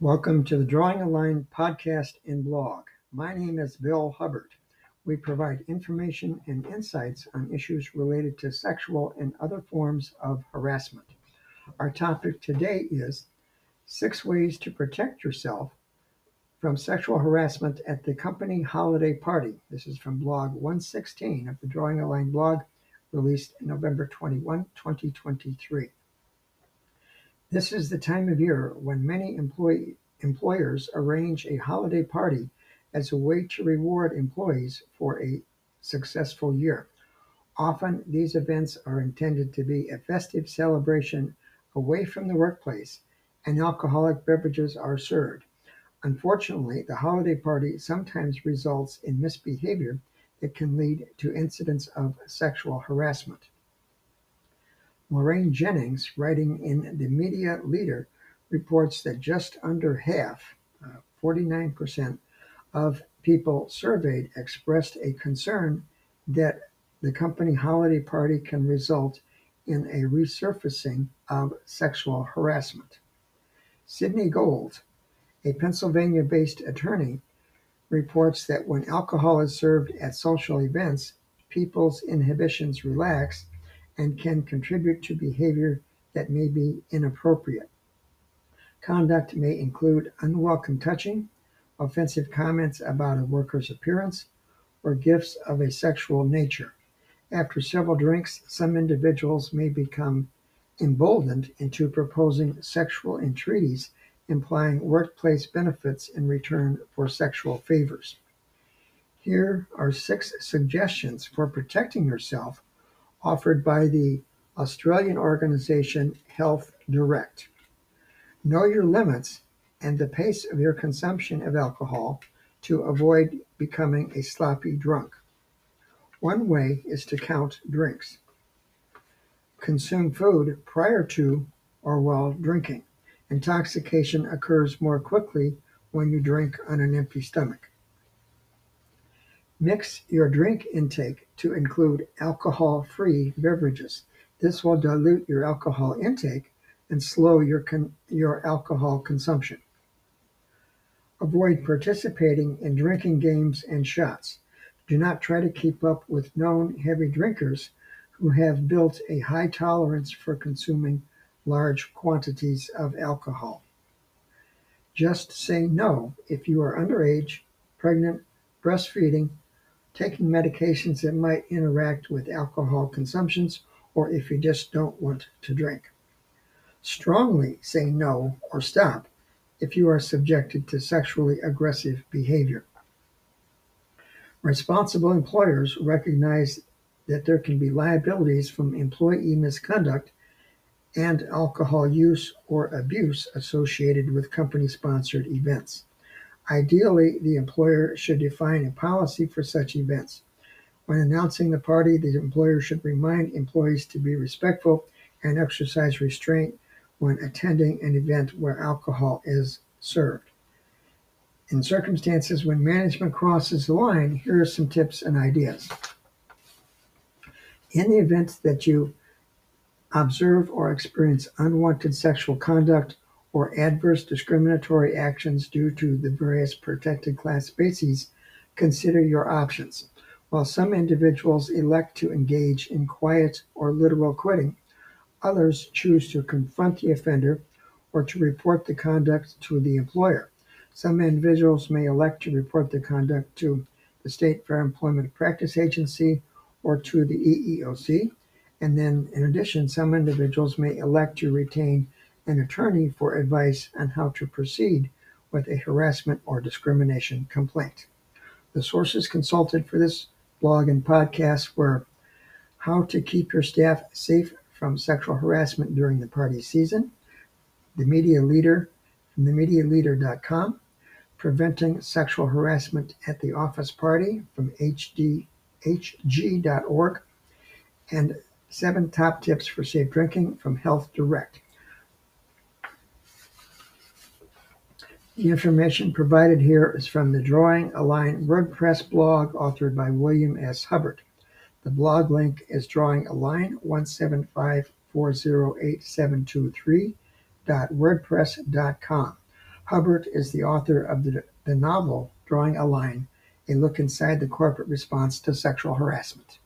Welcome to the Drawing a Line podcast and blog. My name is Bill Hubbard. We provide information and insights on issues related to sexual and other forms of harassment. Our topic today is six ways to protect yourself from sexual harassment at the company holiday party. This is from blog 116 of the Drawing a Line blog, released November 21, 2023. This is the time of year when many employers arrange a holiday party as a way to reward employees for a successful year. Often, these events are intended to be a festive celebration away from the workplace, and alcoholic beverages are served. Unfortunately, the holiday party sometimes results in misbehavior that can lead to incidents of sexual harassment. Lorraine Jennings, writing in the Media Leader, reports that just under half, uh, 49%, of people surveyed expressed a concern that the company holiday party can result in a resurfacing of sexual harassment. Sidney Gold, a Pennsylvania based attorney, reports that when alcohol is served at social events, people's inhibitions relax and can contribute to behavior that may be inappropriate. Conduct may include unwelcome touching, offensive comments about a worker's appearance, or gifts of a sexual nature. After several drinks, some individuals may become emboldened into proposing sexual entreaties implying workplace benefits in return for sexual favors. Here are six suggestions for protecting yourself offered by the Australian organization Health Direct. Know your limits and the pace of your consumption of alcohol to avoid becoming a sloppy drunk. One way is to count drinks. Consume food prior to or while drinking. Intoxication occurs more quickly when you drink on an empty stomach. Mix your drink intake to include alcohol-free beverages. This will dilute your alcohol intake and slow your, alcohol consumption. Avoid participating in drinking games and shots. Do not try to keep up with known heavy drinkers who have built a high tolerance for consuming large quantities of alcohol. Just say no if you are underage, pregnant, breastfeeding, taking medications that might interact with alcohol consumptions, or if you just don't want to drink. Strongly say no or stop if you are subjected to sexually aggressive behavior. Responsible employers recognize that there can be liabilities from employee misconduct and alcohol use or abuse associated with company sponsored events. Ideally, the employer should define a policy for such events. When announcing the party, the employer should remind employees to be respectful and exercise restraint when attending an event where alcohol is served. In circumstances when management crosses the line, here are some tips and ideas. In the event that you observe or experience unwanted sexual conduct or adverse discriminatory actions due to the various protected class species, consider your options. While some individuals elect to engage in quiet or literal quitting, others choose to confront the offender or to report the conduct to the employer. Some individuals may elect to report the conduct to the State Fair Employment Practice Agency or to the EEOC. And then, in addition, some individuals may elect to retain an attorney for advice on how to proceed with a harassment or discrimination complaint. The sources consulted for this blog and podcast were how to keep your staff safe from sexual harassment during the party season, the media leader from themedialeader.com, preventing sexual harassment at the office party from HD, hg.org, and seven top tips for safe drinking from Health Direct. The information provided here is from the Drawing a Line WordPress blog authored by William S. Hubbard. The blog link is Drawing a Line 175408723.wordpress.com. Hubbard is the author of the, the novel Drawing a Line A Look Inside the Corporate Response to Sexual Harassment.